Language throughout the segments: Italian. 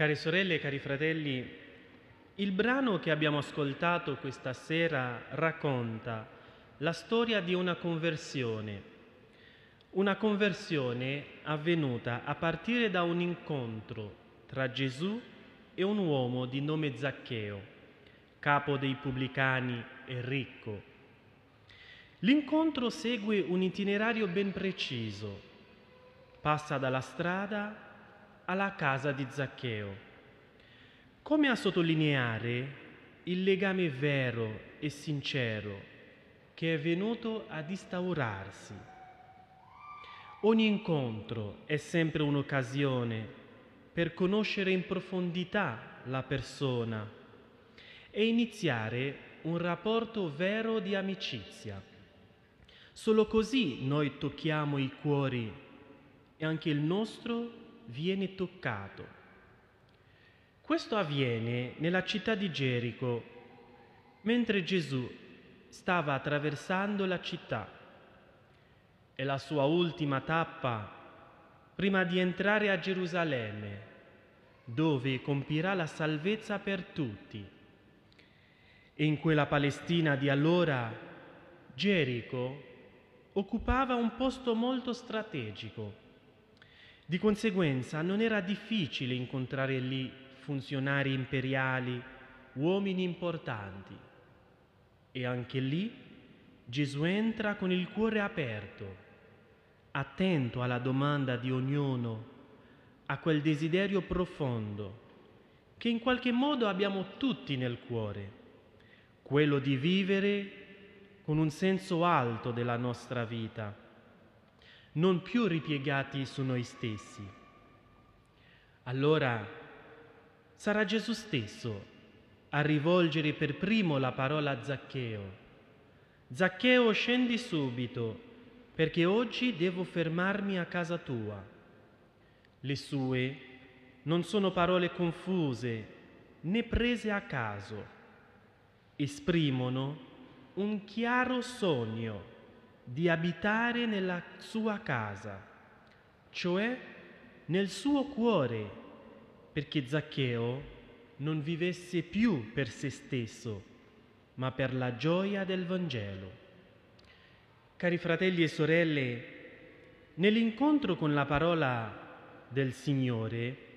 Care sorelle cari fratelli, il brano che abbiamo ascoltato questa sera racconta la storia di una conversione, una conversione avvenuta a partire da un incontro tra Gesù e un uomo di nome Zaccheo, capo dei pubblicani e ricco. L'incontro segue un itinerario ben preciso, passa dalla strada alla casa di Zaccheo, come a sottolineare il legame vero e sincero che è venuto ad instaurarsi. Ogni incontro è sempre un'occasione per conoscere in profondità la persona e iniziare un rapporto vero di amicizia. Solo così noi tocchiamo i cuori e anche il nostro viene toccato. Questo avviene nella città di Gerico, mentre Gesù stava attraversando la città. È la sua ultima tappa prima di entrare a Gerusalemme, dove compirà la salvezza per tutti. E in quella Palestina di allora, Gerico occupava un posto molto strategico di conseguenza non era difficile incontrare lì funzionari imperiali, uomini importanti. E anche lì Gesù entra con il cuore aperto, attento alla domanda di ognuno, a quel desiderio profondo che in qualche modo abbiamo tutti nel cuore, quello di vivere con un senso alto della nostra vita non più ripiegati su noi stessi. Allora sarà Gesù stesso a rivolgere per primo la parola a Zaccheo. Zaccheo scendi subito, perché oggi devo fermarmi a casa tua. Le sue non sono parole confuse né prese a caso, esprimono un chiaro sogno di abitare nella sua casa, cioè nel suo cuore, perché Zaccheo non vivesse più per se stesso, ma per la gioia del Vangelo. Cari fratelli e sorelle, nell'incontro con la parola del Signore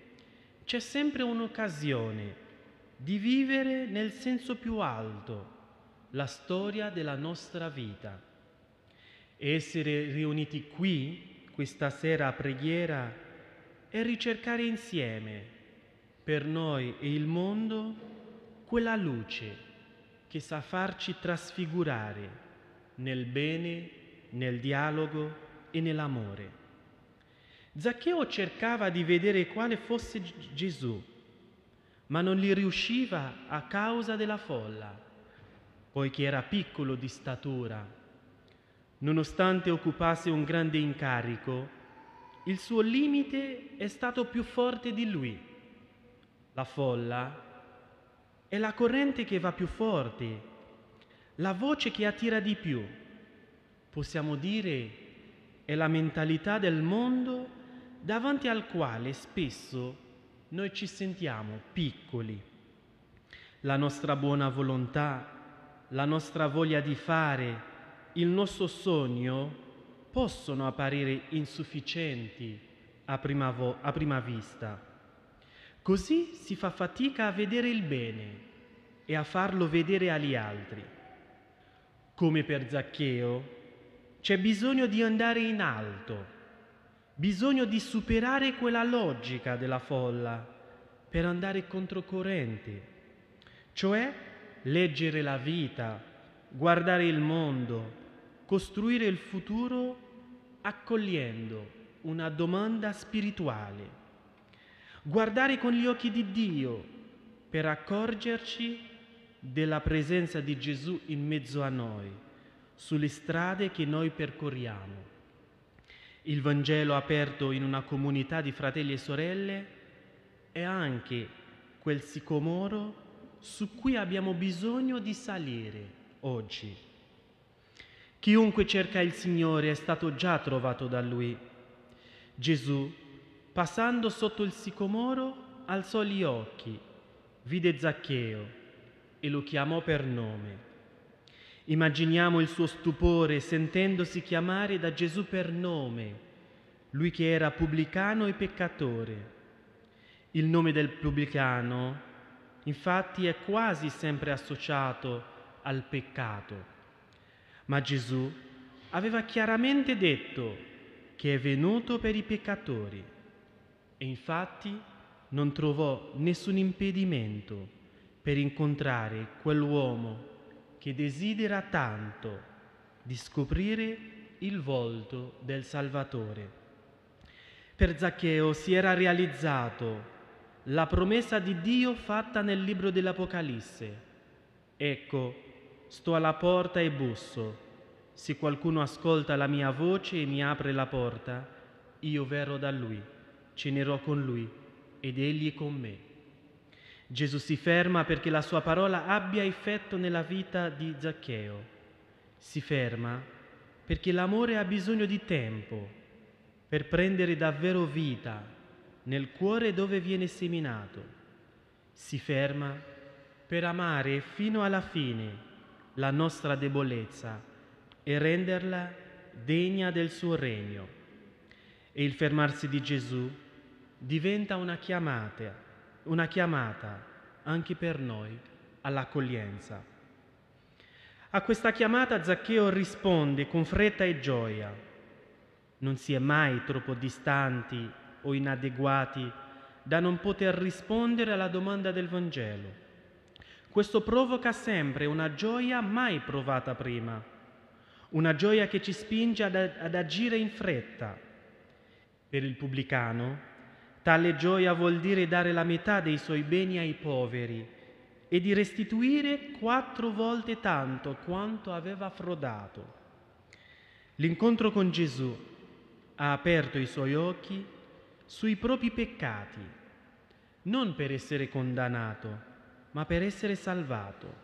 c'è sempre un'occasione di vivere nel senso più alto la storia della nostra vita essere riuniti qui questa sera a preghiera è ricercare insieme per noi e il mondo quella luce che sa farci trasfigurare nel bene, nel dialogo e nell'amore. Zaccheo cercava di vedere quale fosse Gesù, ma non gli riusciva a causa della folla, poiché era piccolo di statura Nonostante occupasse un grande incarico, il suo limite è stato più forte di lui. La folla è la corrente che va più forte, la voce che attira di più. Possiamo dire è la mentalità del mondo davanti al quale spesso noi ci sentiamo piccoli. La nostra buona volontà, la nostra voglia di fare, il nostro sogno possono apparire insufficienti a prima, vo- a prima vista. Così si fa fatica a vedere il bene e a farlo vedere agli altri. Come per Zaccheo, c'è bisogno di andare in alto, bisogno di superare quella logica della folla per andare controcorrente, cioè leggere la vita, guardare il mondo, costruire il futuro accogliendo una domanda spirituale, guardare con gli occhi di Dio per accorgerci della presenza di Gesù in mezzo a noi, sulle strade che noi percorriamo. Il Vangelo aperto in una comunità di fratelli e sorelle è anche quel sicomoro su cui abbiamo bisogno di salire oggi Chiunque cerca il Signore è stato già trovato da Lui. Gesù, passando sotto il sicomoro, alzò gli occhi, vide Zaccheo e lo chiamò per nome. Immaginiamo il suo stupore sentendosi chiamare da Gesù per nome, lui che era pubblicano e peccatore. Il nome del pubblicano infatti è quasi sempre associato al peccato, ma Gesù aveva chiaramente detto che è venuto per i peccatori e infatti non trovò nessun impedimento per incontrare quell'uomo che desidera tanto di scoprire il volto del Salvatore. Per Zaccheo si era realizzato la promessa di Dio fatta nel libro dell'Apocalisse. Ecco, sto alla porta e busso. Se qualcuno ascolta la mia voce e mi apre la porta, io verrò da lui, cenerò con lui ed egli con me. Gesù si ferma perché la sua parola abbia effetto nella vita di Zaccheo. Si ferma perché l'amore ha bisogno di tempo per prendere davvero vita nel cuore dove viene seminato. Si ferma per amare fino alla fine la nostra debolezza e renderla degna del suo regno. E il fermarsi di Gesù diventa una chiamata, una chiamata anche per noi all'accoglienza. A questa chiamata Zaccheo risponde con fretta e gioia. Non si è mai troppo distanti o inadeguati da non poter rispondere alla domanda del Vangelo. Questo provoca sempre una gioia mai provata prima, una gioia che ci spinge ad, ad agire in fretta. Per il pubblicano, tale gioia vuol dire dare la metà dei suoi beni ai poveri e di restituire quattro volte tanto quanto aveva frodato. L'incontro con Gesù ha aperto i suoi occhi sui propri peccati, non per essere condannato, ma per essere salvato.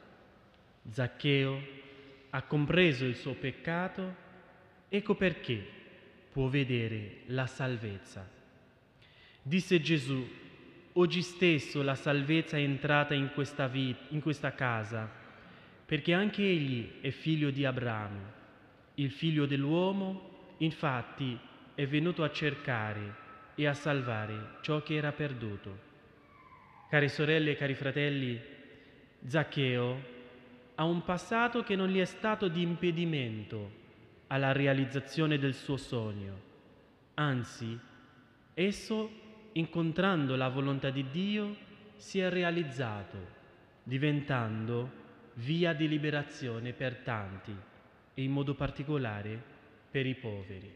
Zaccheo ha compreso il suo peccato, ecco perché può vedere la salvezza. Disse Gesù, oggi stesso la salvezza è entrata in questa, vita, in questa casa, perché anche egli è figlio di Abramo. Il figlio dell'uomo, infatti, è venuto a cercare e a salvare ciò che era perduto. Cari sorelle e cari fratelli, Zaccheo ha un passato che non gli è stato di impedimento alla realizzazione del suo sogno. Anzi, esso, incontrando la volontà di Dio, si è realizzato, diventando via di liberazione per tanti e in modo particolare per i poveri.